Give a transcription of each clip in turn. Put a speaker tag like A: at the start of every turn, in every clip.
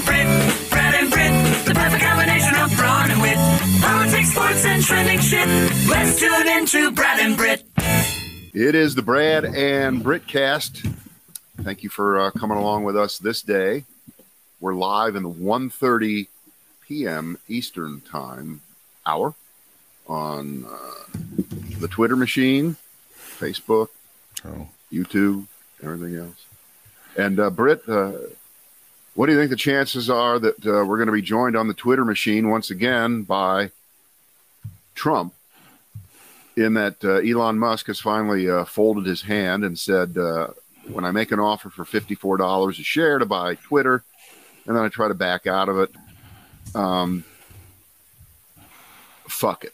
A: and Britt, Brad and Britt, the perfect combination of brawn and wit. Politics, sports, and trending shit. Let's tune into Brad and Britt.
B: It is the Brad and Britt cast. Thank you for uh, coming along with us this day. We're live in the 1.30 p.m. Eastern Time hour on uh, the Twitter machine, Facebook,
C: Oh.
B: YouTube, everything else. And uh, Britt, uh, what do you think the chances are that uh, we're going to be joined on the Twitter machine once again by Trump? In that uh, Elon Musk has finally uh, folded his hand and said, uh, "When I make an offer for fifty-four dollars a share to buy Twitter, and then I try to back out of it, um, fuck it,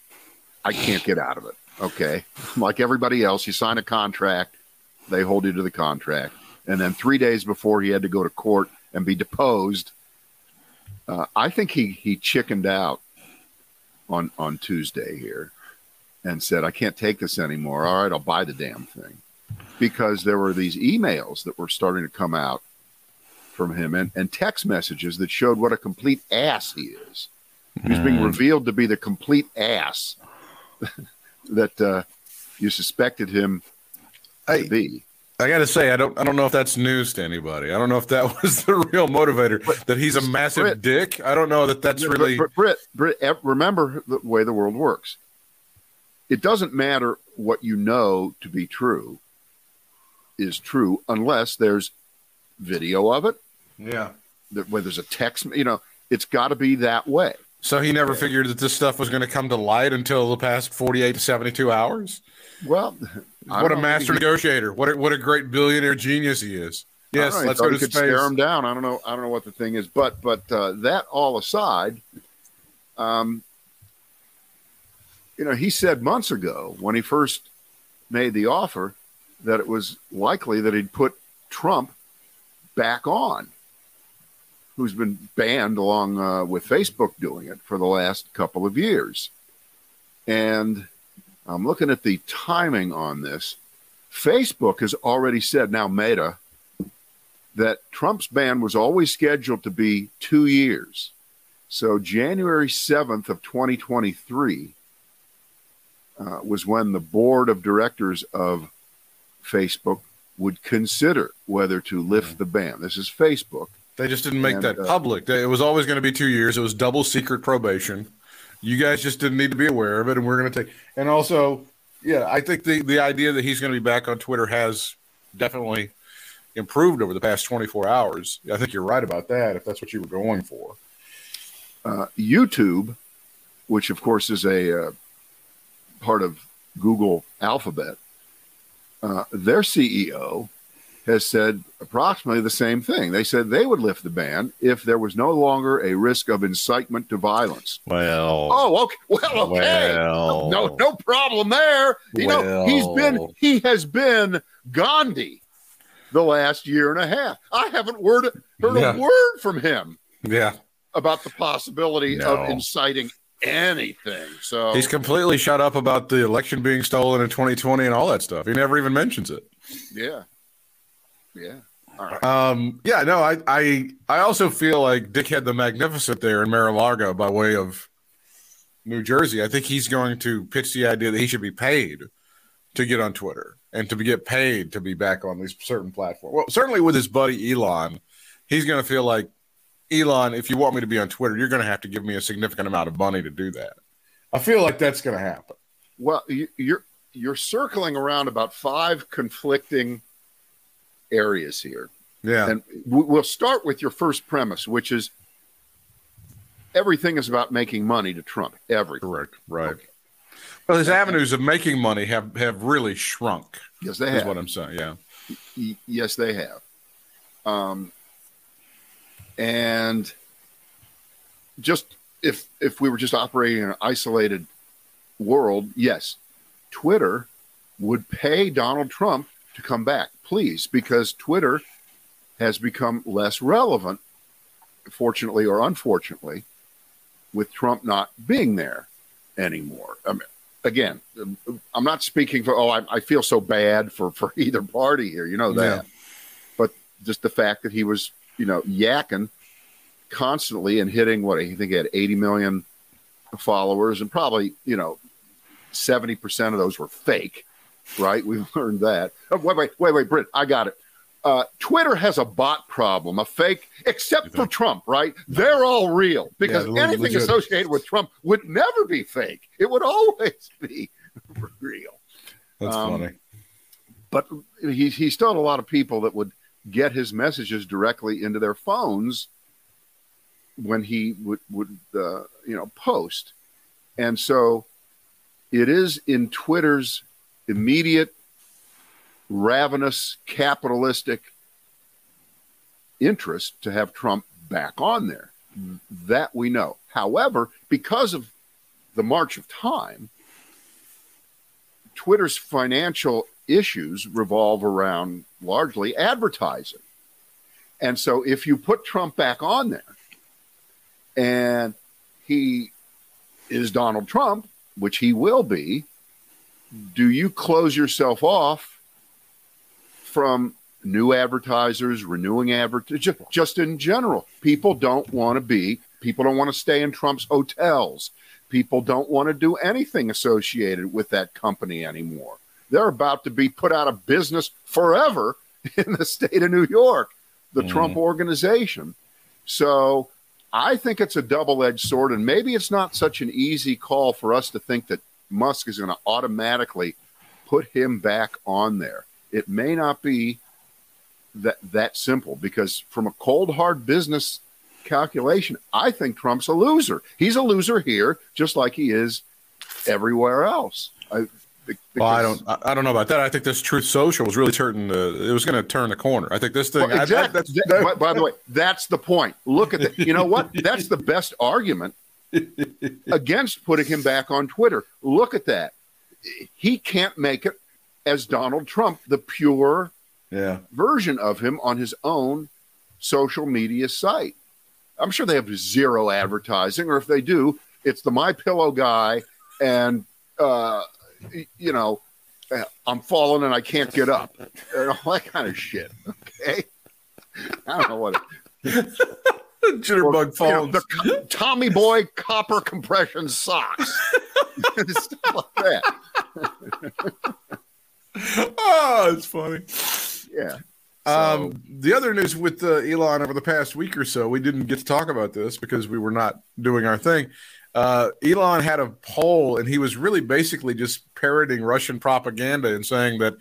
B: I can't get out of it." Okay, like everybody else, you sign a contract, they hold you to the contract, and then three days before he had to go to court and be deposed, uh, I think he he chickened out on on Tuesday here and said, "I can't take this anymore. All right, I'll buy the damn thing," because there were these emails that were starting to come out from him and, and text messages that showed what a complete ass he is. He's being revealed to be the complete ass that uh, you suspected him to be.
C: I got to say, I don't, I don't know if that's news to anybody. I don't know if that was the real motivator. that he's a massive
B: Brit-
C: dick. I don't know that that's really.
B: Britt, Britt, Britt, remember the way the world works. It doesn't matter what you know to be true is true unless there's video of it,
C: Yeah.
B: where there's a text, you know, it's got to be that way.
C: So he never figured that this stuff was going to come to light until the past forty-eight to seventy-two hours.
B: Well,
C: What a master
B: maybe-
C: negotiator! What a, what a great billionaire genius he is. Yes,
B: know,
C: let's go
B: he
C: to
B: could
C: space.
B: stare him down. I don't know. I don't know what the thing is, but but uh, that all aside, um, you know, he said months ago when he first made the offer that it was likely that he'd put Trump back on, who's been banned along uh, with Facebook doing it for the last couple of years, and I'm looking at the timing on this. Facebook has already said now Meta that Trump's ban was always scheduled to be two years. So January 7th of 2023 uh, was when the board of directors of Facebook would consider whether to lift the ban. This is Facebook.
C: They just didn't make
B: And,
C: that
B: uh,
C: public. It was always going to be two years. It was double secret probation. You guys just didn't need to be aware of it, and we're going to take. And also, yeah, I think the the idea that he's going to be back on Twitter has definitely improved over the past 24 hours. I think you're right about that. If that's what you were going for,
B: Uh, YouTube, which of course is a uh, part of Google Alphabet, uh, their CEO has said approximately the same thing. They said they would lift the ban if there was no longer a risk of incitement to violence.
C: well,
B: Oh, okay. Well, okay.
C: Well.
B: no, no problem there. You know, he's been he has been Gandhi the last year and a half. I haven't word, heard
C: Yeah.
B: a word from him
C: yeah,
B: about the possibility
C: No.
B: of inciting anything. So
C: he's completely shut up about the election being stolen in 2020 and all that stuff. He never even mentions it.
B: yeah, yeah. All right.
C: Um, yeah, no, I, I, I also feel like Dickhead the Magnificent there in Mar-a-Lago by way of New Jersey. I think he's going to pitch the idea that he should be paid to get on Twitter and to be, get paid to be back on these certain platforms. Well, certainly with his buddy Elon, he's going to feel like Elon. If you want me to be on Twitter, you're going to have to give me a significant amount of money to do that. I feel like that's going to happen.
B: Well, you're you're circling around about five conflicting areas here.
C: Yeah,
B: And we- we'll start with your first premise, which is everything is about making money to Trump. Everything.
C: correct. Right.
B: Okay.
C: Well, his avenues of making money have have really shrunk.
B: Yes, they
C: Is
B: have.
C: what I'm saying. Yeah.
B: Yes, they have. Um, and just if if we were just operating in an isolated world, yes, Twitter would pay Donald Trump to come back, please, because Twitter has become less relevant, fortunately or unfortunately, with Trump not being there anymore. I mean, again, I'm not speaking for, oh, I, I feel so bad for, for either party here. You know that.
C: Yeah.
B: But just the fact that he was, you know, yakking constantly and hitting what I think he had 80 million followers, and probably you know 70 percent of those were fake. Right? We've learned that. Oh, wait, wait, wait, wait, Britt, I got it. Uh, Twitter has a bot problem, a fake, except for Trump, right? They're all real because
C: Yeah,
B: anything
C: legit.
B: associated with Trump would never be fake. It would always be real.
C: That's
B: Um,
C: funny.
B: But he, he still a lot of people that would get his messages directly into their phones when he would, would uh, you know, post. And so it is in Twitter's immediate, ravenous, capitalistic interest to have Trump back on there. Mm-hmm. That we know. However, because of the march of time, Twitter's financial issues revolve around largely advertising. And so if you put Trump back on there and he is Donald Trump, which he will be, do you close yourself off from new advertisers, renewing advertisers, just in general? People don't want to be, people don't want to stay in Trump's hotels. People don't want to do anything associated with that company anymore. They're about to be put out of business forever in the state of New York, the mm-hmm. Trump organization. So I think it's a double edged sword, and maybe it's not such an easy call for us to think that Musk is going to automatically put him back on there. It may not be that that simple because from a cold hard business calculation, I think Trump's a loser. He's a loser here, just like he is everywhere else. I, be-
C: Well, I don't. I I don't know about that. I think this Truth Social was really turning the. It was going to turn the corner. I think this thing.
B: Well,
C: I- I-
B: exactly.
C: that's-
B: That-
C: that-
B: by, by the way, that's the point. Look at that. You know what? That's the best argument against putting him back on Twitter. Look at that. He can't make it as Donald Trump, the pure
C: yeah.
B: version of him on his own social media site. I'm sure they have zero advertising, or if they do, it's the My Pillow guy, and uh, you know, uh, I'm falling and I can't get up, and all that kind of shit. Okay, I don't know what. It,
C: Jitterbug
B: you know,
C: phones.
B: the Tommy Boy copper compression socks, stuff like that.
C: oh, it's funny.
B: Yeah.
C: Um, the other news with uh, Elon over the past week or so, we didn't get to talk about this because we were not doing our thing. Uh, Elon had a poll, and he was really basically just parroting Russian propaganda and saying that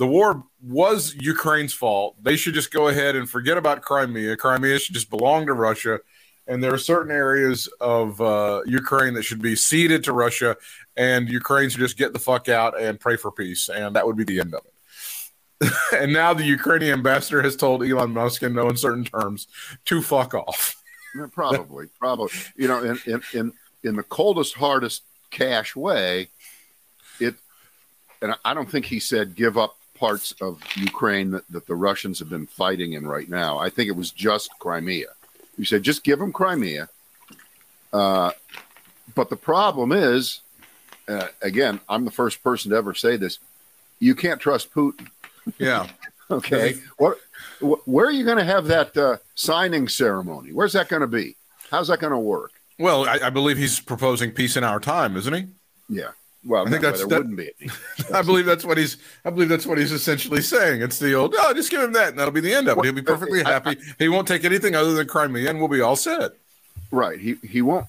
C: the war was Ukraine's fault. They should just go ahead and forget about Crimea. Crimea should just belong to Russia. And there are certain areas of uh, Ukraine that should be ceded to Russia, and Ukraine should just get the fuck out and pray for peace. And that would be the end of it. and now the Ukrainian ambassador has told Elon Musk in no uncertain terms to fuck off.
B: Probably, probably. You know, in, in in in the coldest, hardest cash way, it. And I don't think he said give up parts of Ukraine that, that the Russians have been fighting in right now. I think it was just Crimea. You said just give them Crimea. Uh, but the problem is, uh, again, I'm the first person to ever say this. You can't trust Putin.
C: Yeah.
B: Okay, what, wh- where are you going to have that uh, signing ceremony? Where's that going to be? How's that going to work?
C: Well, I, I believe he's proposing peace in our time, isn't he?
B: Yeah. Well,
C: I think that's- that-
B: wouldn't be.
C: I believe that's what he's. I believe that's what he's essentially saying. It's the old, oh, just give him that, and that'll be the end of it. He'll be perfectly happy. He won't take anything other than Crimea, and we'll be all set.
B: Right. He he won't.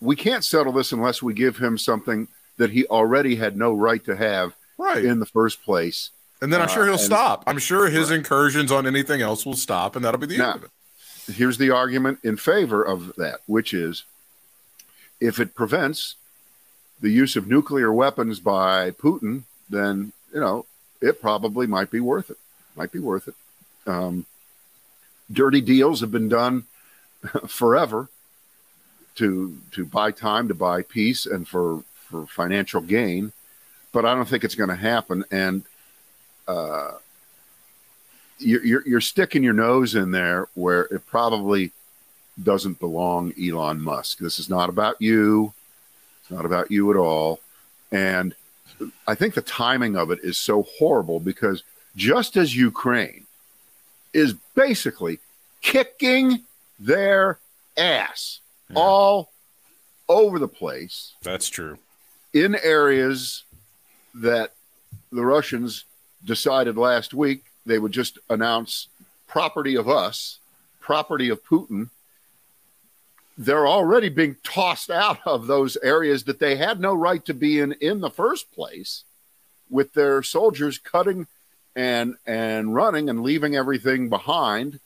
B: We can't settle this unless we give him something that he already had no right to have
C: Right.
B: in the first place.
C: and then I'm
B: uh,
C: sure he'll
B: and-
C: stop. I'm sure his incursions on anything else will stop, and that'll be the
B: Now-
C: end of it.
B: Here's the argument in favor of that, which is if it prevents the use of nuclear weapons by Putin, then you know it probably might be worth it. Might be worth it. Um, dirty deals have been done forever to to buy time, to buy peace, and for for financial gain. But I don't think it's going to happen. And uh, you're, you're you're sticking your nose in there where it probably doesn't belong Elon Musk. This is not about you. It's not about you at all. And I think the timing of it is so horrible because just as Ukraine is basically kicking their ass all over the place
C: That's true.
B: in areas that the Russians decided last week they would just announce property of us, property of Putin. They're already being tossed out of those areas that they had no right to be in in the first place, with their soldiers cutting and and running and leaving everything behind.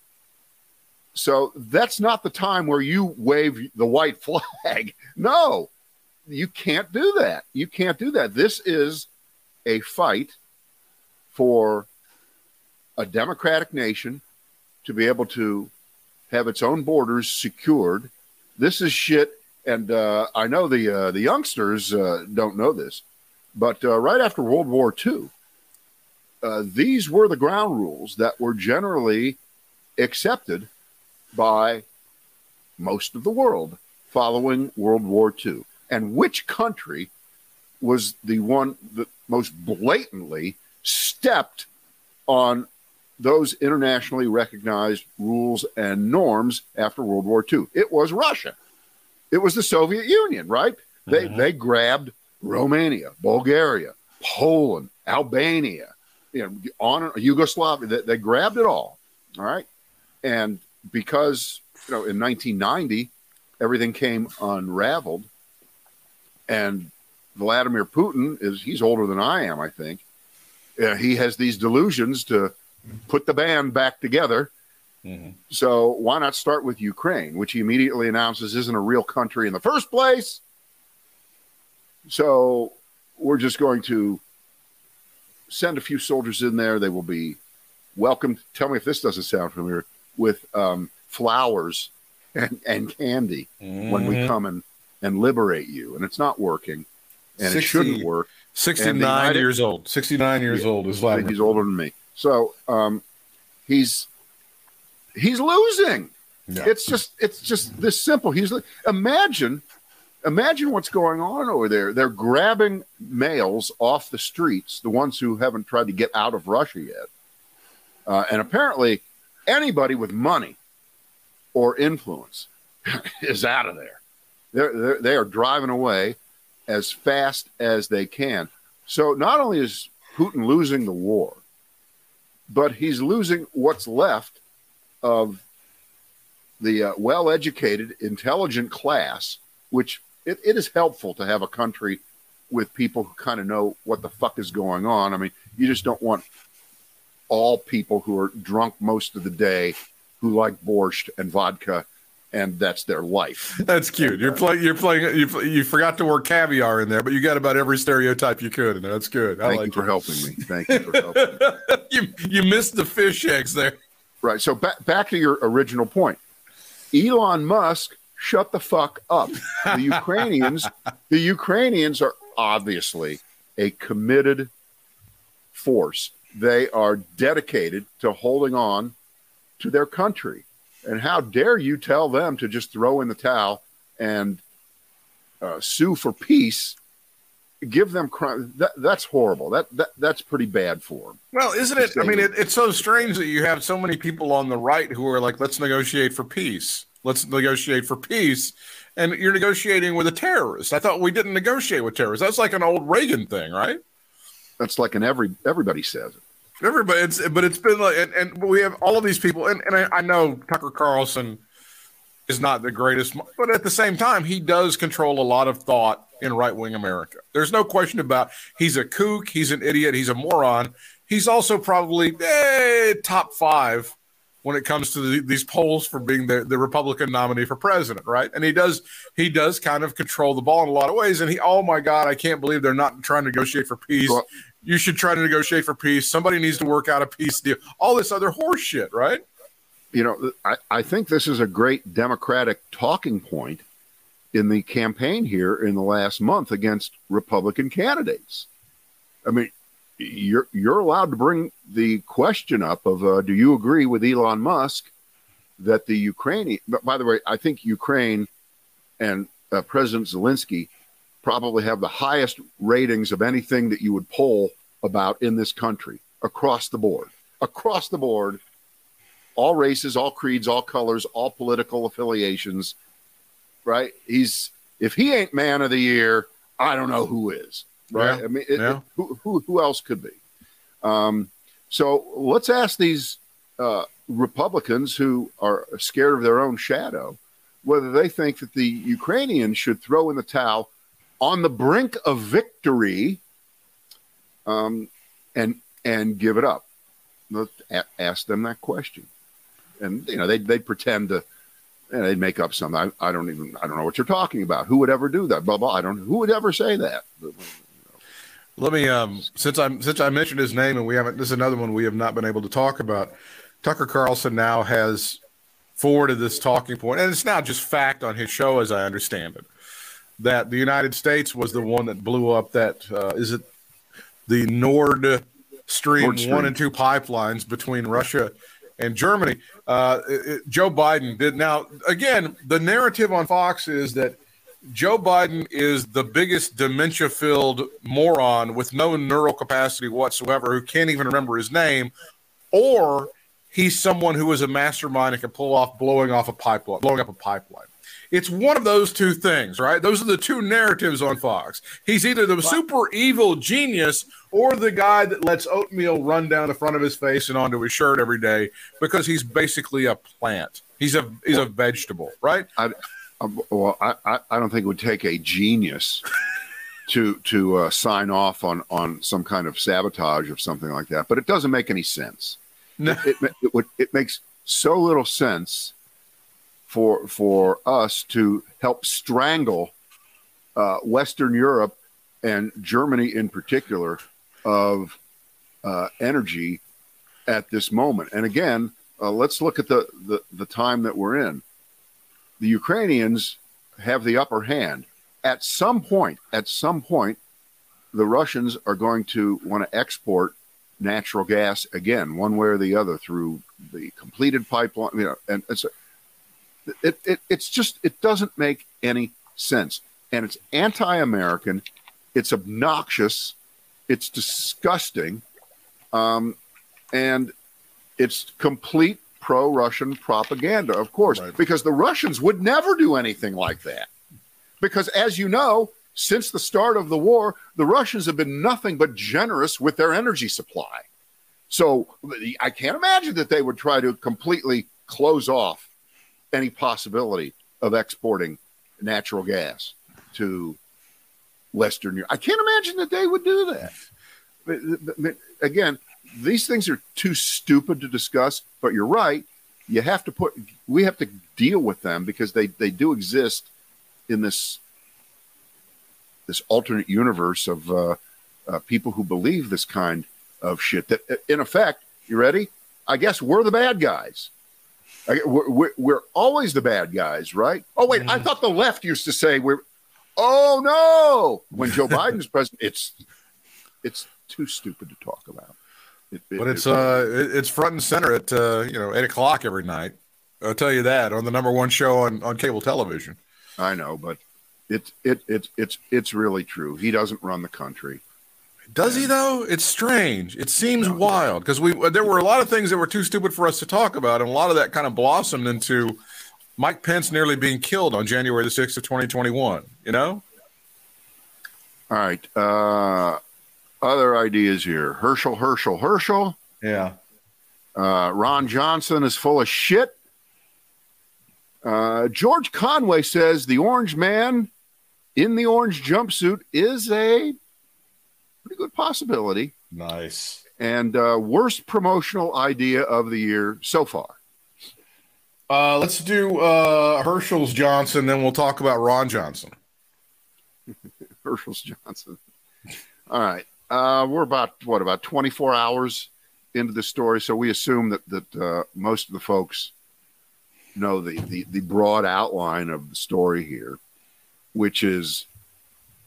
B: So that's not the time where you wave the white flag. No, you can't do that. You can't do that. This is a fight for a democratic nation to be able to have its own borders secured. This is shit, and uh, I know the uh, the youngsters uh, don't know this, but uh, right after World War II, uh, these were the ground rules that were generally accepted by most of the world following World War II. And which country was the one that most blatantly stepped on those internationally recognized rules and norms after World War II? It was Russia. It was the Soviet Union, right? They they grabbed Romania, Bulgaria, Poland, Albania, you know, on Yugoslavia. They, they grabbed it all. All right, and because you know in 1990 everything came unraveled, and Vladimir Putin is he's older than I am, I think. Uh, he has these delusions to put the band back together. So why not start with Ukraine, which he immediately announces isn't a real country in the first place? So we're just going to send a few soldiers in there. They will be welcomed. Tell me if this doesn't sound familiar with um, flowers and, and candy when we
C: Mhm.
B: come and, and liberate you. And it's not working, and it shouldn't work.
C: 69
B: United-
C: years old. 69 years
B: Yeah.
C: old is
B: like
C: He's
B: older than me. So um, he's he's losing.
C: Yeah.
B: It's just it's just this simple. He's imagine imagine what's going on over there. They're grabbing males off the streets, the ones who haven't tried to get out of Russia yet, uh, and apparently anybody with money or influence is out of there. They're, they're they are driving away as fast as they can. So not only is Putin losing the war, but he's losing what's left of the uh, well educated, intelligent class, which it, it is helpful to have a country with people who kind of know what the fuck is going on. I mean, you just don't want all people who are drunk most of the day who like borscht and vodka and that's their life.
C: That's cute. You're playing. You're playing. You, you forgot to work caviar in there, but you got about every stereotype you could in there. That's good. I
B: Thank
C: like
B: you for
C: it.
B: helping me. Thank you for helping me.
C: you you missed the fish eggs there.
B: Right. So back back to your original point. Elon Musk, shut the fuck up. The Ukrainians, the Ukrainians are obviously a committed force. They are dedicated to holding on to their country. And how dare you tell them to just throw in the towel and uh, sue for peace? Give them Crimea. That, that's horrible. That, that that's pretty bad for them.
C: Well, isn't it? I mean, it, it's so strange that you have so many people on the right who are like, "Let's negotiate for peace. Let's negotiate for peace," and you're negotiating with a terrorist. I thought we didn't negotiate with terrorists. That's like an old Reagan thing, right?
B: That's like an every everybody says it.
C: Everybody, it's but it's been like, and, and we have all of these people, and, and I, I know Tucker Carlson is not the greatest, but at the same time, he does control a lot of thought in right wing America. There's no question about he's a kook, he's an idiot, he's a moron. He's also probably eh, top five when it comes to the, these polls for being the, the Republican nominee for president, right? And he does he does kind of control the ball in a lot of ways. And he, oh my God, I can't believe they're not trying to negotiate for peace. You should try to negotiate for peace. Somebody needs to work out a peace deal. All this other horse shit, right?
B: you know, I, I think this is a great Democratic talking point in the campaign here in the last month against Republican candidates. I mean, you're you're allowed to bring the question up of uh, do you agree with Elon Musk that the Ukrainian? By the way, I think Ukraine and uh, President Zelensky probably have the highest ratings of anything that you would poll about in this country across the board. Across the board, all races, all creeds, all colors, all political affiliations. Right? He's if he ain't man of the year, I don't know who is. Right?
C: Yeah,
B: I mean, it,
C: yeah.
B: it- who, who who else could be? Um, so let's ask these uh, Republicans who are scared of their own shadow whether they think that the Ukrainians should throw in the towel on the brink of victory um, and and give it up. Ask them that question, and you know they they pretend to. know, they'd make up something. I, I don't even. I don't know what you're talking about. Who would ever do that? Blah blah. I don't. Who would ever say that?
C: Let me um since I'm since I mentioned his name and we haven't this is another one we have not been able to talk about. Tucker Carlson now has forwarded this talking point, and it's now just fact on his show as I understand it, that the United States was the one that blew up that uh, is it the Nord Stream,
B: Nord Stream.
C: one and two pipelines between Russia and Germany. Uh, it- Joe Biden did now again. The narrative on Fox is that Joe Biden is the biggest dementia filled moron with no neural capacity whatsoever who can't even remember his name, or he's someone who is a mastermind and can pull off blowing off a pipeline, blowing up a pipeline. It's one of those two things, right? Those are the two narratives on Fox. He's either the super evil genius or the guy that lets oatmeal run down the front of his face and onto his shirt every day because he's basically a plant. He's a he's a vegetable, right?
B: I, I, well, I, I don't think it would take a genius to to uh, sign off on on some kind of sabotage or something like that. But it doesn't make any sense.
C: No.
B: It it, would, it makes so little sense for for us to help strangle uh, Western Europe and Germany in particular of uh, energy at this moment. And again, uh, let's look at the, the the time that we're in the Ukrainians have the upper hand. At some point, at some point, the Russians are going to want to export natural gas again, one way or the other, through the completed pipeline. You know, and it's it, it it's just it doesn't make any sense, and it's anti-American. It's obnoxious. It's disgusting, um, and it's complete pro-Russian propaganda, of course,
C: Right.
B: because the Russians would never do anything like that. Because, as you know, since the start of the war, the Russians have been nothing but generous with their energy supply. So I can't imagine that they would try to completely close off any possibility of exporting natural gas to Western Europe. I can't imagine that they would do that. But- but- but Again, these things are too stupid to discuss, but you're right. You have to put, we have to deal with them because they, they do exist in this this alternate universe of uh, uh, people who believe this kind of shit. That, in effect, you ready? I guess we're the bad guys. We're, we're, we're always the bad guys, right? Oh wait, I thought the left used to say we're. Oh no! When Joe Biden's president, it's it's too stupid to talk about. It- it-
C: But it's
B: it-
C: uh it's front and center at uh, you know eight o'clock every night. I'll tell you that on the number one show on, on cable television.
B: I know, but it's it it's it's it's really true. He doesn't run the country.
C: Does he though? It's strange. It seems wild because we there were a lot of things that were too stupid for us to talk about, and a lot of that kind of blossomed into Mike Pence nearly being killed on January the sixth of twenty twenty one. You know,
B: All right. Uh, other ideas here. Herschel, Herschel, Herschel.
C: yeah.
B: Uh, Ron Johnson is full of shit. Uh, George Conway says the orange man in the orange jumpsuit is a good possibility
C: Nice.
B: and uh, worst promotional idea of the year so far.
C: Uh, let's do uh, Herschel's Johnson, then we'll talk about Ron Johnson.
B: Herschel's Johnson. All right. Uh, we're about, what, about 24 hours into the story. So we assume that, that uh, most of the folks know the, the, the broad outline of the story here, which is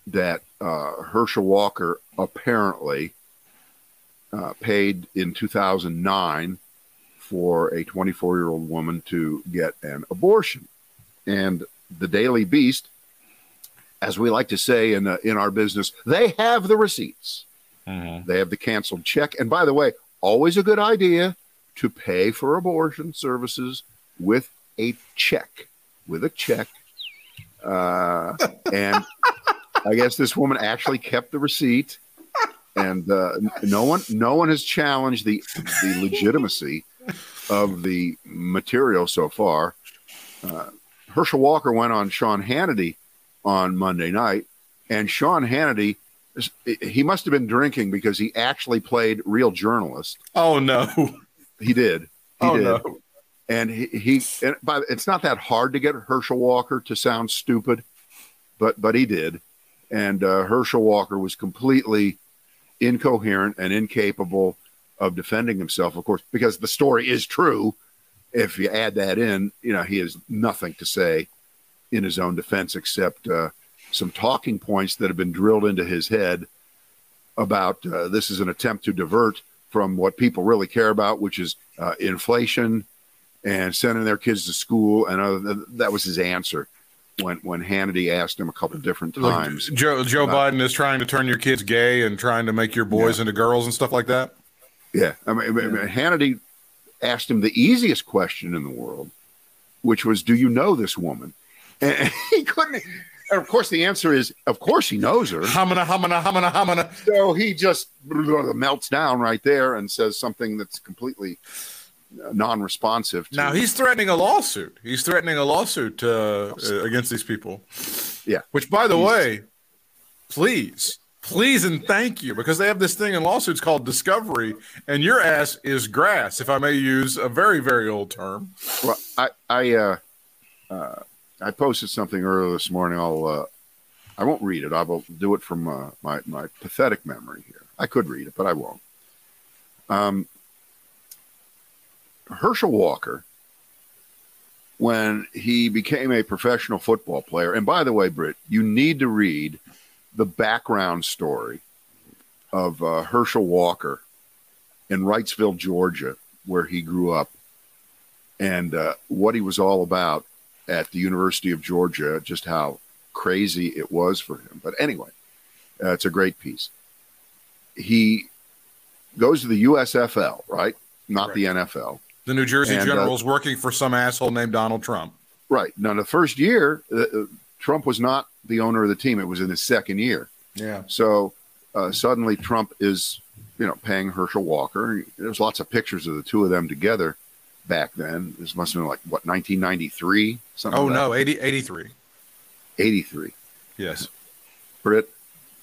B: that uh, Herschel Walker apparently uh, paid in 2009 for a 24 year old woman to get an abortion. And the Daily Beast as we like to say in uh, in our business, they have the receipts. They have the canceled check. And by the way, always a good idea to pay for abortion services with a check, with a check. Uh, and I guess this woman actually kept the receipt, and uh, no one, no one has challenged the the legitimacy of the material so far. Uh, Herschel Walker went on Sean Hannity on Monday night, and Sean Hannity, he must have been drinking because he actually played real journalist.
C: Oh no,
B: he did. He
C: oh
B: did.
C: no.
B: And he, he and by, it's not that hard to get Herschel Walker to sound stupid, but but he did. And uh, Herschel Walker was completely incoherent and incapable of defending himself, of course, because the story is true. If you add that in, you know, he has nothing to say in his own defense except uh, some talking points that have been drilled into his head about uh, this is an attempt to divert from what people really care about, which is uh, inflation and sending their kids to school. And uh, that was his answer when when Hannity asked him a couple mm. different times.
C: Like Joe Joe Biden is trying to turn your kids gay and trying to make your boys yeah. into girls and stuff like that.
B: Yeah, I mean, yeah. I mean, Hannity asked him the easiest question in the world, which was, "Do you know this woman?" And he couldn't. And of course, the answer is, of course, he knows her.
C: Hamana, hamana, hamana, hamana.
B: So he just melts down right there and says something that's completely non-responsive.
C: now he's threatening a lawsuit. He's threatening a lawsuit uh, against these people.
B: Yeah.
C: Which, by the he's... way, please, please, and thank you, because they have this thing in lawsuits called discovery, and your ass is grass, if I may use a very, very old term.
B: Well, I, I, uh, uh, I posted something earlier this morning. I'll, uh, I won't read it. I will do it from uh, my my pathetic memory here. I could read it, but I won't. Um, Herschel Walker, when he became a professional football player, and by the way, Britt, you need to read the background story of uh, Herschel Walker in Wrightsville, Georgia, where he grew up, and uh, what he was all about at the University of Georgia, just how crazy it was for him. But anyway, uh, it's a great piece. He goes to the USFL, right? Not right. the NFL.
C: The New Jersey and, Generals uh, working for some asshole named Donald Trump.
B: Right. Now, the first year, uh, uh, Trump was not the owner of the team. It was in his second year.
C: Yeah.
B: So uh, suddenly Trump is, you know, paying Herschel Walker. There's lots of pictures of the two of them together back then. This must have been like, what, 1993?
C: Something oh, like no, 80, 83.
B: 83.
C: Yes.
B: Britt,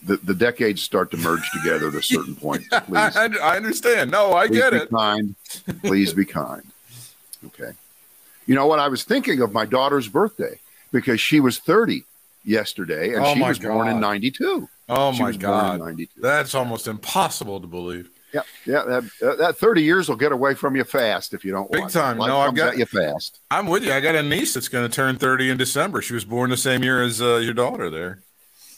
B: the, the decades start to merge together at a certain point. Please.
C: I, I understand. No, I
B: Please
C: get
B: be
C: it.
B: Kind. Please be kind. Okay. You know what? I was thinking of my daughter's birthday because she was 30 yesterday and
C: oh
B: she was
C: God.
B: born in 92.
C: Oh
B: she
C: my God. That's almost impossible to believe.
B: Yeah, yeah. That, that 30 years will get away from you fast if you don't
C: Big time.
B: Life
C: no, I've got
B: you fast.
C: I'm with you. I got a niece that's going to turn 30 in December. She was born the same year as uh, your daughter there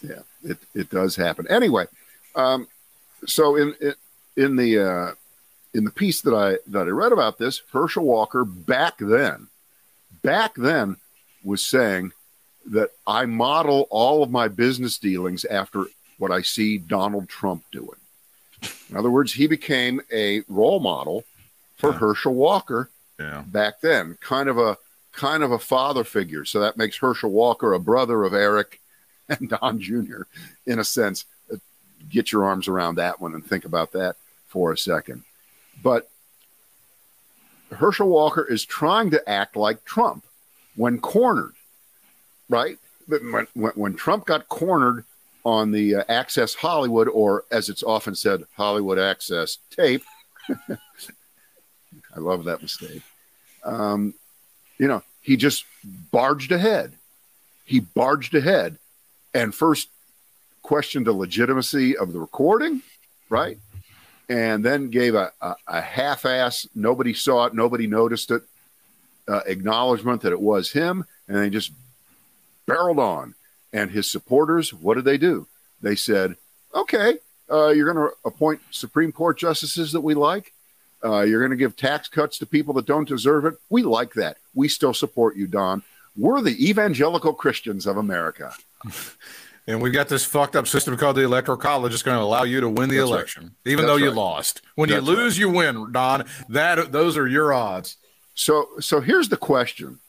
B: yeah, it, it does happen. Anyway, um, so in in the uh, in the piece that I that I read about this, Herschel Walker back then, back then was saying that I model all of my business dealings after what I see Donald Trump doing. In other words, he became a role model for
C: Yeah.
B: Herschel Walker
C: Yeah.
B: back then, kind of a kind of a father figure. So that makes Herschel Walker a brother of Eric and Don Jr. in a sense. Uh, Get your arms around that one and think about that for a second. But Herschel Walker is trying to act like Trump when cornered, right? When, when, when Trump got cornered on the uh, Access Hollywood, or as it's often said, Hollywood Access tape, I love that mistake. Um, you know, he just barged ahead. He barged ahead and first questioned the legitimacy of the recording, right? And then gave a, a, a half ass, nobody saw it, nobody noticed it, uh, acknowledgement that it was him. And they just barreled on. And his supporters, what did they do? They said, okay, uh, you're going to appoint Supreme Court justices that we like. Uh, you're going to give tax cuts to people that don't deserve it. We like that. We still support you, Don. We're the evangelical Christians of America.
C: And we've got this fucked up system called the electoral college. It's going to allow you to win the
B: That's right.
C: election, even
B: That's
C: though you
B: right.
C: lost. When
B: That's
C: you lose, you win, Don. That those are your odds.
B: So, so here's the question: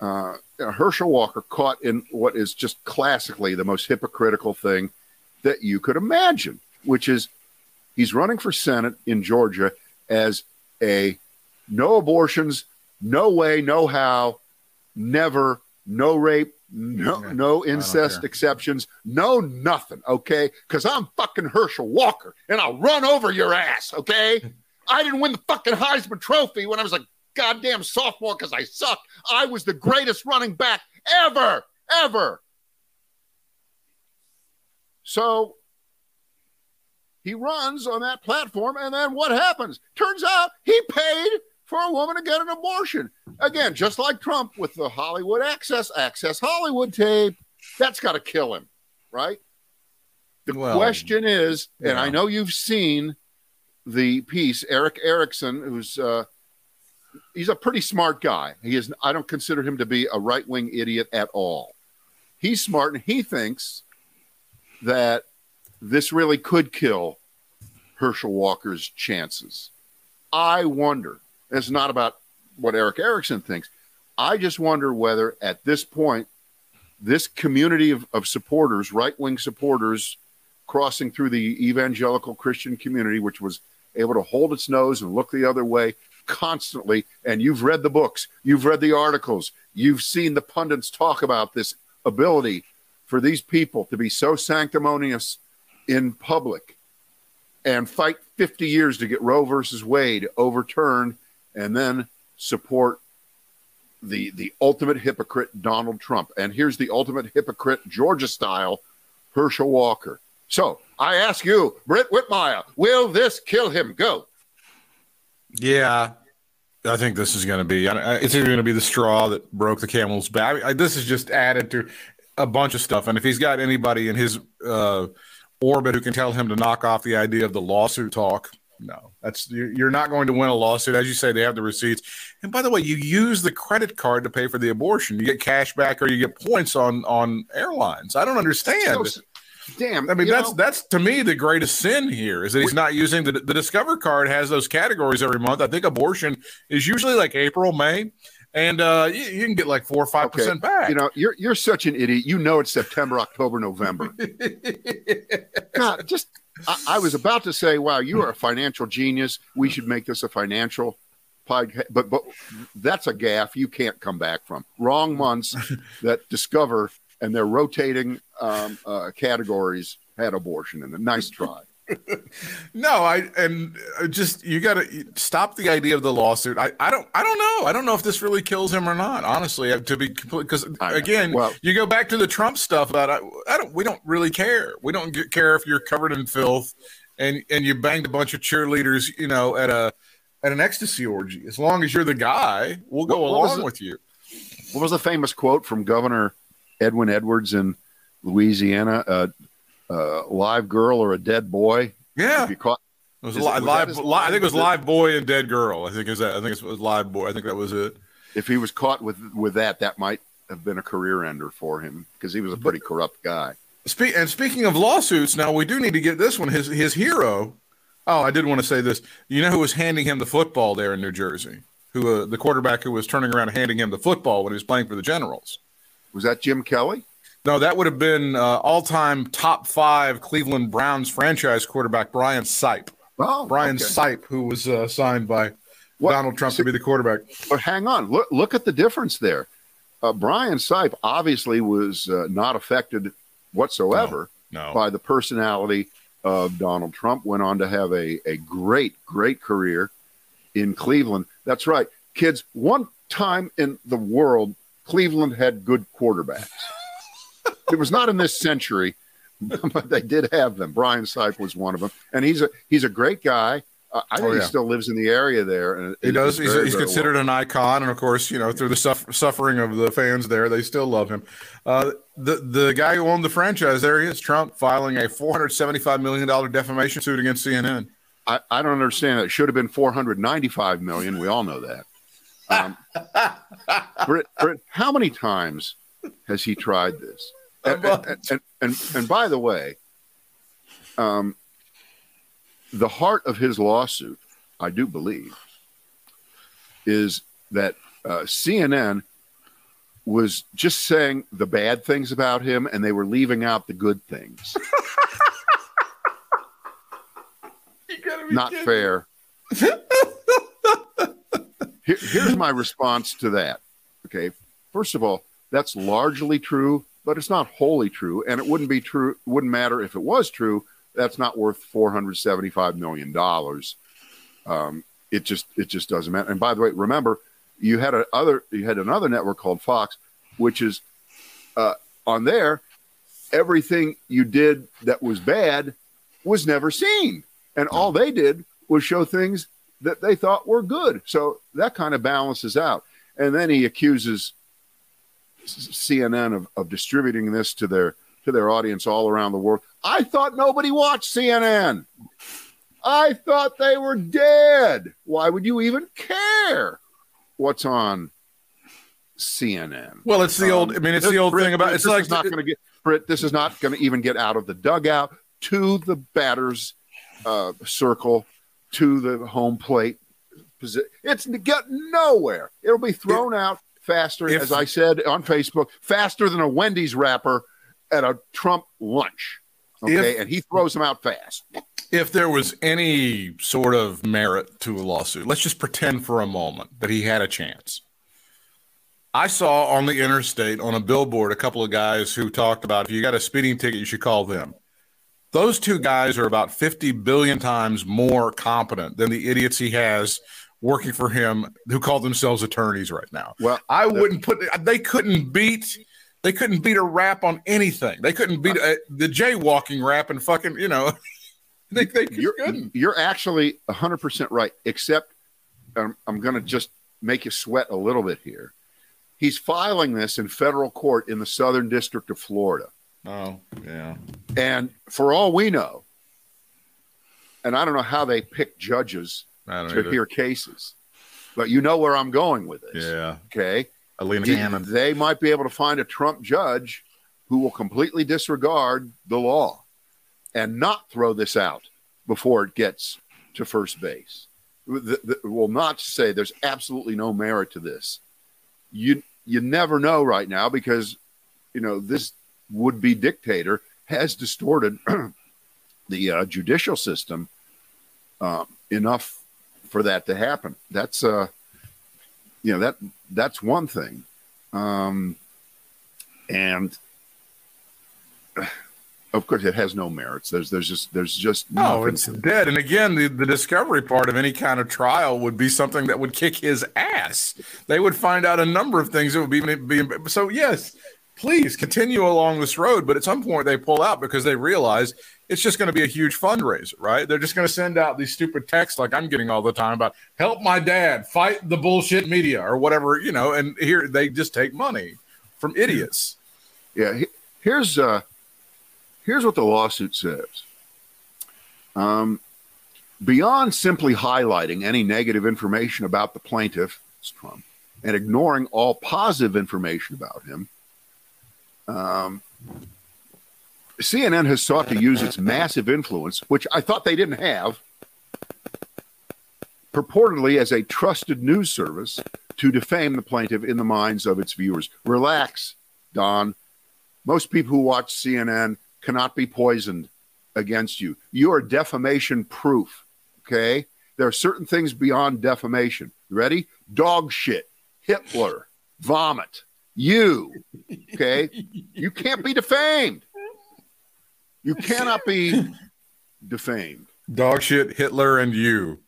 B: uh, Herschel Walker caught in what is just classically the most hypocritical thing that you could imagine, which is he's running for Senate in Georgia as a no abortions, no way, no how, never, no rape, no
C: Yeah,
B: no incest exceptions, no nothing. Okay, because I'm fucking Herschel Walker and I'll run over your ass. Okay. I didn't win the fucking Heisman Trophy when I was a goddamn sophomore because I sucked. I was the greatest running back ever, ever. So he runs on that platform, and then what happens? Turns out he paid for a woman to get an abortion. Again, just like Trump with the Hollywood Access, Access Hollywood tape. That's got to kill him, right? The
C: Well,
B: question is, and I know you've seen the piece, Erick Erickson, who's uh, he's a pretty smart guy. He is. I don't consider him to be a right wing idiot at all. He's smart, and he thinks that this really could kill Herschel Walker's chances. I wonder. It's not about what Erick Erickson thinks. I just wonder whether at this point, this community of, of supporters, right wing supporters, crossing through the evangelical Christian community, which was able to hold its nose and look the other way constantly. And you've read the books, you've read the articles, you've seen the pundits talk about this ability for these people to be so sanctimonious in public and fight 50 years to get Roe versus Wade overturned and then support the the ultimate hypocrite Donald Trump. And here's the ultimate hypocrite Georgia style Herschel Walker. So I ask you, Britt Whitmire, will this kill him? Go.
C: Yeah, I think this is going to be. I- I- It's either going to be the straw that broke the camel's back. I, this is just added to a bunch of stuff. And if he's got anybody in his uh, orbit who can tell him to knock off the idea of the lawsuit talk, no, that's you're not going to win a lawsuit. As you say, they have the receipts. And by the way, you use the credit card to pay for the abortion. You get cash back or you get points on on airlines. I don't understand.
B: So, damn.
C: I mean, that's
B: know,
C: that's to me the greatest sin here is that he's not using the the Discover card has those categories every month. I think abortion is usually like April, May, and uh, you, you can get like four or five
B: Okay.
C: percent back.
B: you know, you're you're such an idiot. You know it's September, October, November. God, just I, I was about to say, wow, you are a financial genius. We should make this a financial podcast, but but that's a gaffe you can't come back from. Wrong months that Discover and their rotating um, uh, categories had abortion in them. Nice try.
C: No, I and uh, just you got to stop the idea of the lawsuit. I, I don't I don't know. I don't know if this really kills him or not. Honestly, to be complete because again,
B: Well-
C: you go back to the Trump stuff about I, I don't we don't really care. We don't get, care if you're covered in filth and and you banged a bunch of cheerleaders, you know, at a at an ecstasy orgy. As long as you're the guy, we'll go
B: What- what
C: along
B: it?
C: with you.
B: What was the famous quote from Governor Edwin Edwards in Louisiana? Uh, uh, live girl or a dead boy?
C: Yeah,
B: caught
C: it was li-
B: it- was
C: live. li- I think it was live boy and dead girl. I think is that. I think it was live boy. I think that was it.
B: if he was caught with with that, that might have been a career ender for him because he was a pretty corrupt guy.
C: Spe- and speaking of lawsuits, now we do need to get this one. His his hero. Oh, I did want to say this. You know who was handing him the football there in New Jersey? Who uh, the quarterback who was turning around and handing him the football when he was playing for the Generals?
B: Was that Jim Kelly?
C: No, that would have been uh, all-time top five Cleveland Browns franchise quarterback Brian Sipe.
B: Oh,
C: Brian
B: okay.
C: Sipe, who was uh, signed by
B: What-
C: Donald Trump to be the quarterback.
B: But hang on, look look at the difference there. Uh, Brian Sipe obviously was uh, not affected whatsoever
C: No,
B: by the personality of Donald Trump. Went on to have a a great great career in Cleveland. That's right, kids. One time in the world, Cleveland had good quarterbacks. it was not in this century, but they did have them. Brian Sipe was one of them, and he's a he's a great guy. Uh, I think
C: Oh,
B: he still lives in the area there. And
C: He does. He's,
B: very,
C: he's
B: very
C: considered
B: well.
C: an icon, and of course, you know, through the suff- suffering of the fans there, they still love him. Uh, the the guy who owned the franchise there, he is Trump filing a four hundred seventy five million dollar defamation suit against CNN.
B: I, I don't understand. It should have been 495 million. We all know that. Um, Britt, Britt, how many times has he tried this? And, and, and, and, and by the way, um, the heart of his lawsuit, I do believe, is that uh, CNN was just saying the bad things about him and they were leaving out the good things. Not
C: kidding.
B: fair. Here- here's my response to that. Okay. First of all, that's largely true, but it's not wholly true. And it wouldn't be true, wouldn't matter if it was true. That's not worth $475 million. Um, it just it just doesn't matter. And by the way, remember you had a other you had another network called Fox, which is uh, on there. Everything you did that was bad was never seen, and all they did was show things that they thought were good. So that kind of balances out. And then he accuses CNN of, of distributing this to their to their audience all around the world. I thought nobody watched CNN. I thought they were dead. Why would you even care what's on CNN?
C: Well, it's the old. I mean, it's the old
B: Britt,
C: thing about. It's
B: this
C: like
B: is not going to get Britt. This is not going to even get out of the dugout to the batter's uh, circle to the home plate. It's get nowhere. It'll be thrown out faster,
C: if-
B: as I said on Facebook, faster than a Wendy's wrapper at a Trump lunch. Okay,
C: If-
B: and he throws them out fast.
C: if there was any sort of merit to a lawsuit, let's just pretend for a moment that he had a chance. I saw on the interstate on a billboard a couple of guys who talked about if you got a speeding ticket, you should call them. Those two guys are about 50 billion times more competent than the idiots he has working for him who call themselves attorneys right now.
B: Well,
C: I wouldn't put they couldn't beat they couldn't beat a rap on anything. They couldn't beat uh, the jaywalking rap and fucking, you know, they, they
B: you're
C: couldn't.
B: you're actually 100% right except um, i'm going to just make you sweat a little bit here he's filing this in federal court in the southern district of florida
C: Oh, yeah.
B: and for all we know and i don't know how they pick judges to
C: either.
B: hear cases but you know where i'm going with this
C: Yeah.
B: okay
C: Aileen
B: He-
C: Cannon.
B: they might be able to find a trump judge who will completely disregard the law and not throw this out before it gets to first base. The, the, will not say there's absolutely no merit to this. You you never know right now because you know this would be dictator has distorted the uh, judicial system um, enough for that to happen. That's uh you know that that's one thing, um, and of course it has no merits. There's there's just there's just
C: No,
B: nothing
C: Oh, it's dead. And again, the, the discovery part of any kind of trial would be something that would kick his ass. They would find out a number of things that would be, be so. Yes, please continue along this road, but at some point they pull out because they realize it's just going to be a huge fundraiser, right? They're just going to send out these stupid texts like I'm getting all the time about help my dad fight the bullshit media or whatever, you know. And here they just take money from idiots.
B: Yeah, here's uh, here's what the lawsuit says. Um, beyond simply highlighting any negative information about the plaintiff, it's Trump, and ignoring all positive information about him, um, CNN has sought to use its massive influence, which I thought they didn't have, purportedly as a trusted news service to defame the plaintiff in the minds of its viewers. Relax, Don. Most people who watch CNN cannot be poisoned against you. You are defamation proof. Okay. There are certain things beyond defamation. Ready? Dog shit, Hitler, vomit, you. Okay. You can't be defamed. You cannot be defamed.
C: Dog shit, Hitler, and you.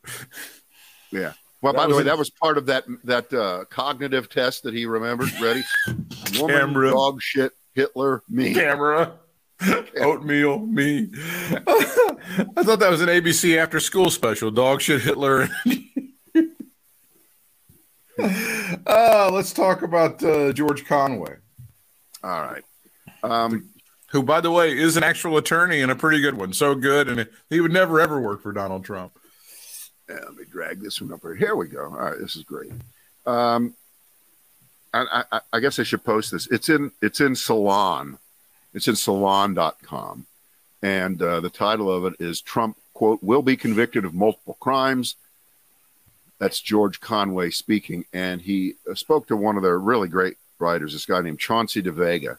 B: Yeah. Well,
C: That
B: by the way,
C: a-
B: that was part of that that uh, cognitive test that he remembered. Ready? Woman,
C: Camera.
B: dog shit, Hitler, me.
C: camera. Oatmeal, me. I thought that was an ABC after school special. Dog shit, Hitler. uh, let's talk about uh, George Conway,
B: All right. Um,
C: who, by the way, is an actual attorney and a pretty good one. So good, and he would never ever work for Donald Trump.
B: yeah, let me drag this one up here. Here we go. All right, this is great. Um, I, I, I guess I should post this. It's in it's in Salon, It's in salon.com. And uh, the title of it is Trump, quote, will be convicted of multiple crimes. That's George Conway speaking. And he uh, spoke to one of their really great writers, this guy named Chauncey DeVega.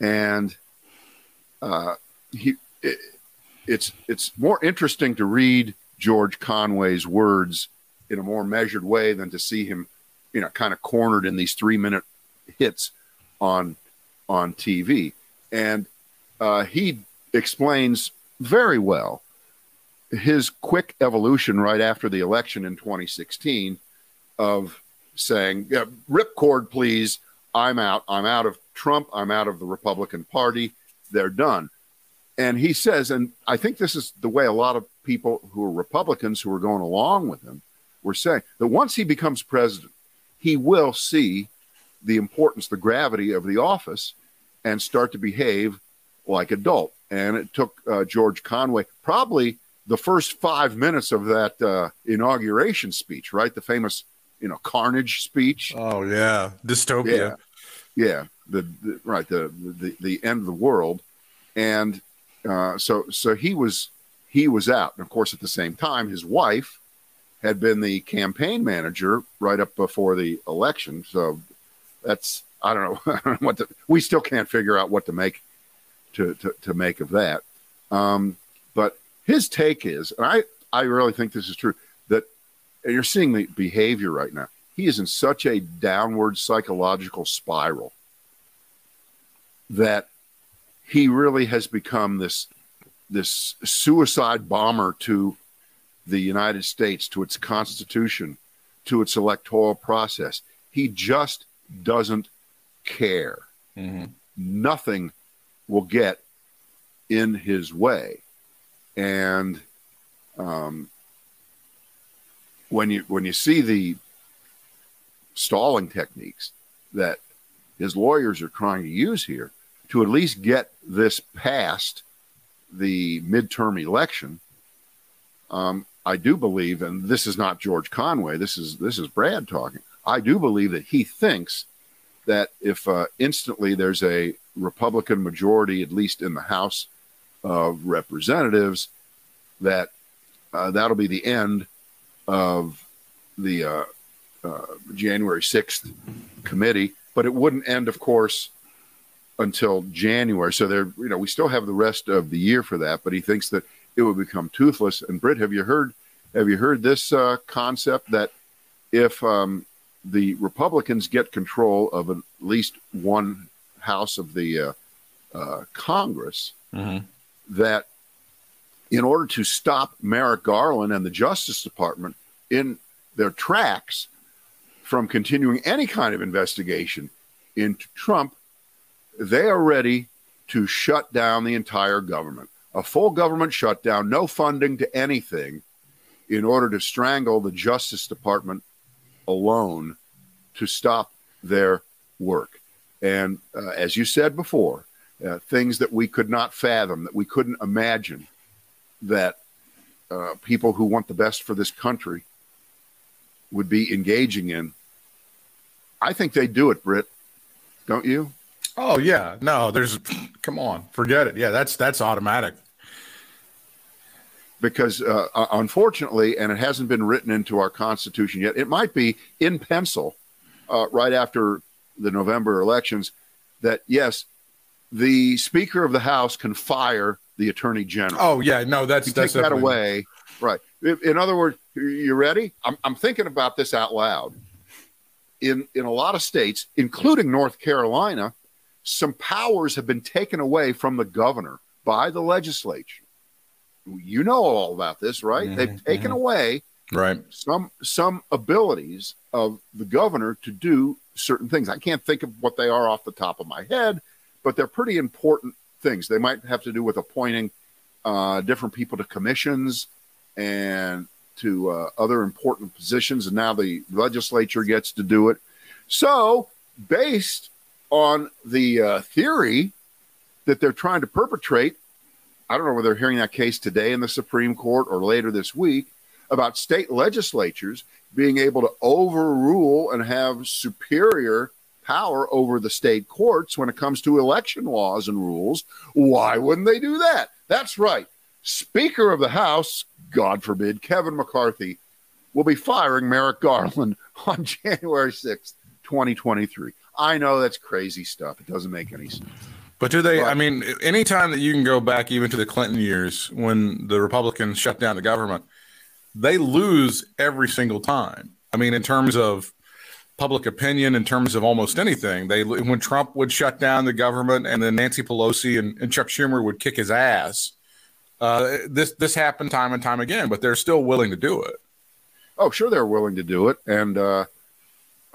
B: And uh, he, it, it's, it's more interesting to read George Conway's words in a more measured way than to see him, you know, kind of cornered in these three minute hits on on TV. And uh, he explains very well his quick evolution right after the election in 2016 of saying, yeah, "Ripcord, please. I'm out. I'm out of Trump. I'm out of the Republican Party. They're done." And he says, and I think this is the way a lot of people who are Republicans who are going along with him were saying that once he becomes president, he will see the importance, the gravity of the office, and start to behave like adult. And it took uh, George Conway probably the first five minutes of that uh, inauguration speech, right? The famous, you know, carnage speech.
C: Oh yeah, dystopia.
B: Yeah, yeah. The, the right the, the the end of the world, and uh, so so he was he was out. And of course, at the same time, his wife had been the campaign manager right up before the election. So that's I don't know, I don't know what to, we still can't figure out what to make to to, to make of that. Um, but his take is, and I I really think this is true that and you're seeing the behavior right now. He is in such a downward psychological spiral that he really has become this this suicide bomber to the United States, to its constitution, to its electoral process. He just doesn't care. Mm-hmm. Nothing will get in his way. And um, when you when you see the stalling techniques that his lawyers are trying to use here to at least get this past the midterm election, um, I do believe, and this is not George Conway. This is this is Brad talking. I do believe that he thinks that if uh, instantly there's a Republican majority, at least in the House of Representatives, that uh, that'll be the end of the uh, uh January 6th committee. But it wouldn't end, of course, until January. So there, you know, we still have the rest of the year for that. But he thinks that it would become toothless. And Britt, have you heard? Have you heard this uh, concept that if um, the Republicans get control of at least one house of the uh, uh, Congress, mm-hmm. that in order to stop Merrick Garland and the Justice Department in their tracks from continuing any kind of investigation into Trump, they are ready to shut down the entire government. A full government shutdown, no funding to anything, in order to strangle the Justice Department alone to stop their work. And uh, as you said before, uh, things that we could not fathom, that we couldn't imagine, that uh, people who want the best for this country would be engaging in. I think they do it, Britt. Don't you?
C: Oh yeah, no. There's, come on, forget it. Yeah, that's that's automatic
B: because uh, unfortunately, and it hasn't been written into our Constitution yet, it might be in pencil uh, right after the November elections that, yes, the Speaker of the House can fire the Attorney General.
C: Oh, yeah. No, that's,
B: you
C: that's
B: take that away. Right. In other words, you ready? I'm, I'm thinking about this out loud. In, in a lot of states, including North Carolina, some powers have been taken away from the governor by the legislature you know all about this, right? Mm-hmm, They've taken mm-hmm. away
C: right
B: some some abilities of the governor to do certain things. I can't think of what they are off the top of my head, but they're pretty important things. They might have to do with appointing uh, different people to commissions and to uh, other important positions, and now the legislature gets to do it. So, based on the uh, theory that they're trying to perpetrate I don't know whether they're hearing that case today in the Supreme Court or later this week about state legislatures being able to overrule and have superior power over the state courts when it comes to election laws and rules. Why wouldn't they do that? That's right. Speaker of the House, God forbid, Kevin McCarthy, will be firing Merrick Garland on January 6th, 2023. I know that's crazy stuff. It doesn't make any sense.
C: But do they? I mean, anytime that you can go back even to the Clinton years when the Republicans shut down the government, they lose every single time. I mean, in terms of public opinion, in terms of almost anything, they when Trump would shut down the government and then Nancy Pelosi and, and Chuck Schumer would kick his ass. Uh, this this happened time and time again, but they're still willing to do it.
B: Oh, sure, they're willing to do it, and uh,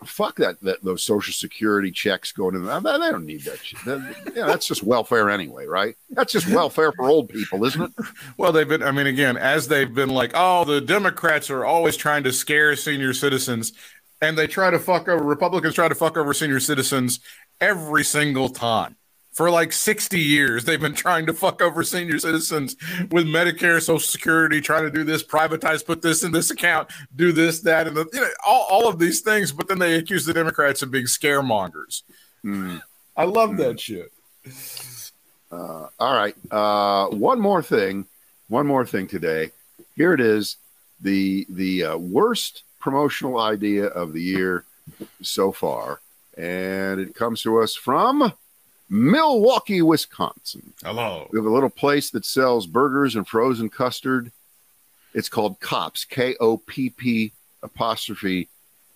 B: fuck that, that those social security checks going to them. They don't need that shit. That, yeah, that's just welfare anyway, right? That's just welfare for old people, isn't it?
C: Well, they've been. I mean, again, as they've been like, oh, the Democrats are always trying to scare senior citizens, and they try to fuck over Republicans. Try to fuck over senior citizens every single time for like 60 years they've been trying to fuck over senior citizens with medicare social security trying to do this privatize put this in this account do this that and the, you know, all, all of these things but then they accuse the democrats of being scaremongers mm. i love mm. that shit
B: uh, all right uh, one more thing one more thing today here it is the the uh, worst promotional idea of the year so far and it comes to us from Milwaukee, Wisconsin.
C: Hello.
B: We have a little place that sells burgers and frozen custard. It's called Kopp's, K O P P apostrophe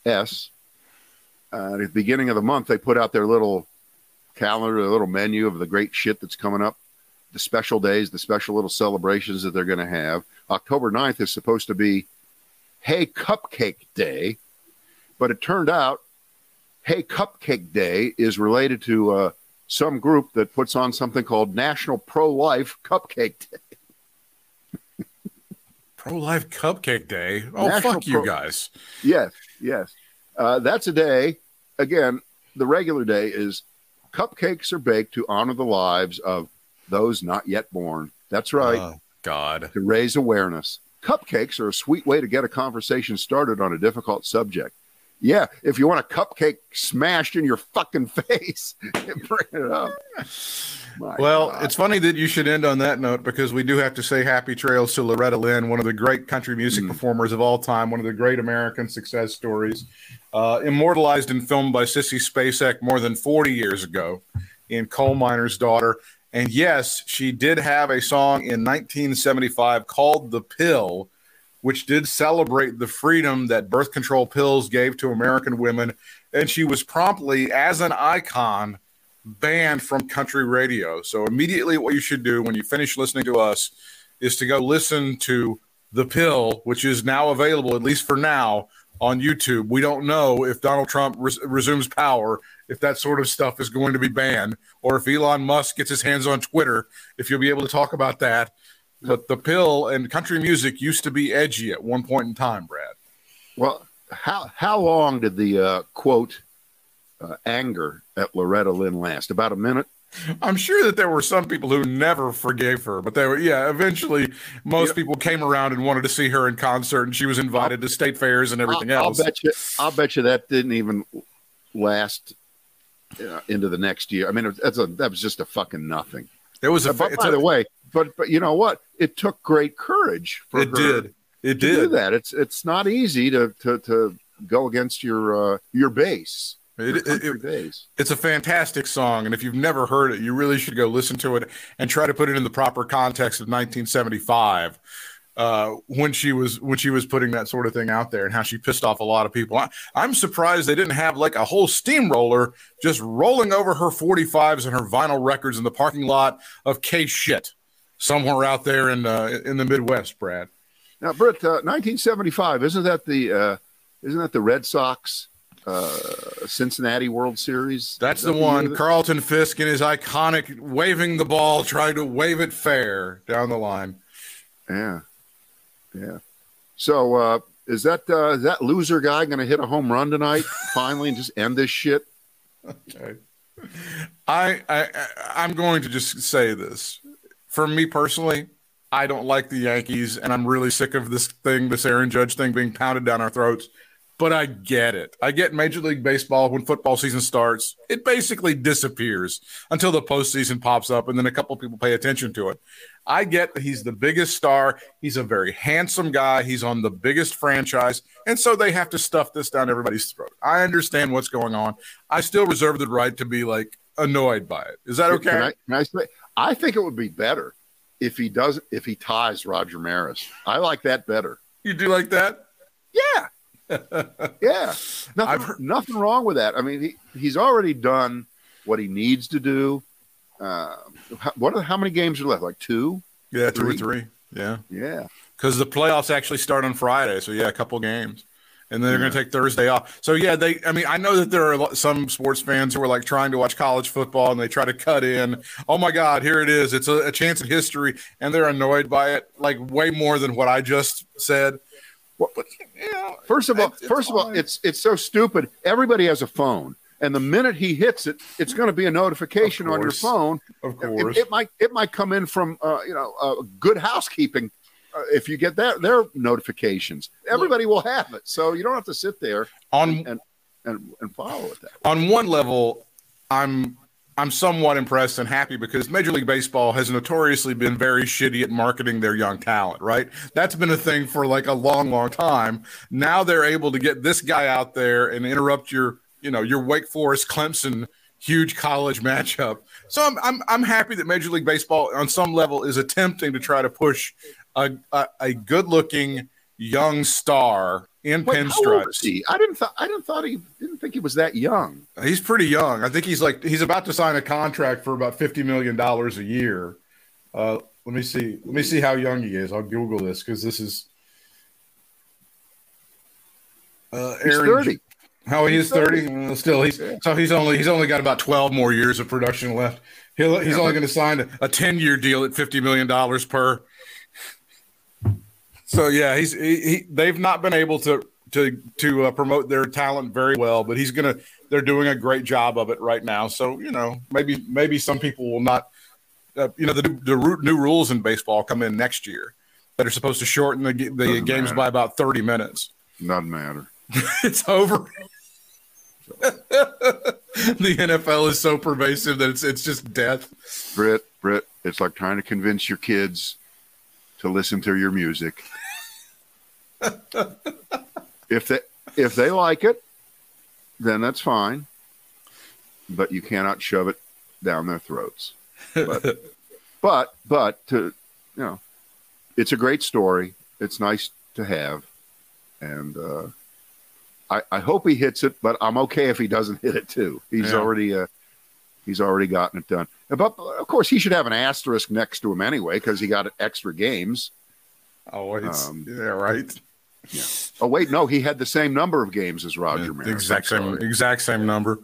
B: S. Uh, at the beginning of the month, they put out their little calendar, their little menu of the great shit that's coming up, the special days, the special little celebrations that they're going to have. October 9th is supposed to be Hey Cupcake Day, but it turned out Hey Cupcake Day is related to uh, some group that puts on something called National Pro Life Cupcake Day.
C: Pro Life Cupcake Day. Oh, National fuck you guys.
B: Yes, yes. Uh, that's a day. Again, the regular day is cupcakes are baked to honor the lives of those not yet born. That's right. Oh,
C: God.
B: To raise awareness. Cupcakes are a sweet way to get a conversation started on a difficult subject. Yeah, if you want a cupcake smashed in your fucking face, bring it up.
C: My well, God. it's funny that you should end on that note because we do have to say happy trails to Loretta Lynn, one of the great country music mm. performers of all time, one of the great American success stories, uh, immortalized in film by Sissy Spacek more than 40 years ago in Coal Miner's Daughter. And yes, she did have a song in 1975 called The Pill which did celebrate the freedom that birth control pills gave to American women. And she was promptly, as an icon, banned from country radio. So, immediately, what you should do when you finish listening to us is to go listen to The Pill, which is now available, at least for now, on YouTube. We don't know if Donald Trump res- resumes power, if that sort of stuff is going to be banned, or if Elon Musk gets his hands on Twitter, if you'll be able to talk about that. But the pill and country music used to be edgy at one point in time, Brad.
B: Well, how how long did the uh, quote uh, anger at Loretta Lynn last? About a minute.
C: I'm sure that there were some people who never forgave her, but they were yeah. Eventually, most yeah. people came around and wanted to see her in concert, and she was invited I'll, to state fairs and everything
B: I'll,
C: else.
B: I'll bet you. I'll bet you that didn't even last uh, into the next year. I mean, that's a that was just a fucking nothing.
C: It was a.
B: By, by a, the way, but but you know what? It took great courage for
C: it
B: her
C: did. It did
B: do that. It's it's not easy to to to go against your uh, your base.
C: It, it, it, it's a fantastic song, and if you've never heard it, you really should go listen to it and try to put it in the proper context of 1975 uh, when she was when she was putting that sort of thing out there and how she pissed off a lot of people. I, am surprised they didn't have like a whole steamroller just rolling over her 45s and her vinyl records in the parking lot of K shit somewhere out there in uh, in the Midwest, Brad.
B: Now, Britt, uh, 1975 isn't that the uh, isn't that the Red Sox uh, Cincinnati World Series?
C: That's the one. Carlton Fisk in his iconic waving the ball, trying to wave it fair down the line.
B: Yeah. Yeah. So uh, is that uh, is that loser guy going to hit a home run tonight finally and just end this shit?
C: Okay. I I I'm going to just say this. For me personally, I don't like the Yankees, and I'm really sick of this thing, this Aaron Judge thing being pounded down our throats. but I get it. I get Major League Baseball when football season starts, it basically disappears until the postseason pops up, and then a couple people pay attention to it. I get that he's the biggest star. He's a very handsome guy. He's on the biggest franchise, and so they have to stuff this down everybody's throat. I understand what's going on. I still reserve the right to be like annoyed by it. Is that okay?
B: Can I, can I say? I think it would be better if he does if he ties Roger Maris. I like that better.
C: You do like that?
B: Yeah. yeah, nothing, heard- nothing wrong with that. I mean, he, he's already done what he needs to do. Uh, what are, how many games are left? Like two?
C: Yeah, three? two or three. Yeah,
B: yeah.
C: Because the playoffs actually start on Friday, so yeah, a couple games, and then they're going to take Thursday off. So yeah, they. I mean, I know that there are some sports fans who are like trying to watch college football, and they try to cut in. Oh my God, here it is! It's a, a chance in history, and they're annoyed by it, like way more than what I just said.
B: Well, but, first of all, first of all, it's it's so stupid. Everybody has a phone, and the minute he hits it, it's going to be a notification on your phone.
C: Of course,
B: it, it might it might come in from uh, you know uh, good housekeeping. Uh, if you get that their notifications, everybody will have it, so you don't have to sit there
C: on
B: and and, and, follow it. That
C: on one level, I'm I'm somewhat impressed and happy because Major League Baseball has notoriously been very shitty at marketing their young talent, right? That's been a thing for like a long, long time. Now they're able to get this guy out there and interrupt your, you know, your Wake Forest Clemson huge college matchup. So I'm I'm I'm happy that Major League Baseball on some level is attempting to try to push a a, a good looking young star in Wait, pinstripes.
B: He? I didn't th- I didn't thought he didn't think he was that young.
C: He's pretty young. I think he's like he's about to sign a contract for about fifty million dollars a year. Uh, let me see. Let me see how young he is. I'll Google this because this is.
B: Uh, Aaron, he's thirty.
C: How he is thirty? Uh, still, he's yeah. so he's only he's only got about twelve more years of production left. He'll, he's yeah, only going to sign a, a ten year deal at fifty million dollars per. So yeah, he's he, he, they've not been able to to to uh, promote their talent very well, but he's gonna. They're doing a great job of it right now. So you know, maybe maybe some people will not. Uh, you know, the, the new rules in baseball come in next year that are supposed to shorten the the Doesn't games matter. by about thirty minutes.
B: Doesn't matter.
C: it's over. the NFL is so pervasive that it's it's just death.
B: Britt, Britt, it's like trying to convince your kids to listen to your music. If they if they like it, then that's fine. But you cannot shove it down their throats. But but, but to you know, it's a great story. It's nice to have, and uh, I, I hope he hits it. But I'm okay if he doesn't hit it too. He's yeah. already uh, he's already gotten it done. But of course, he should have an asterisk next to him anyway because he got extra games.
C: Oh, it's um, yeah, right.
B: Yeah. Oh wait, no, he had the same number of games as Roger
C: yeah, Exact same, exact same number.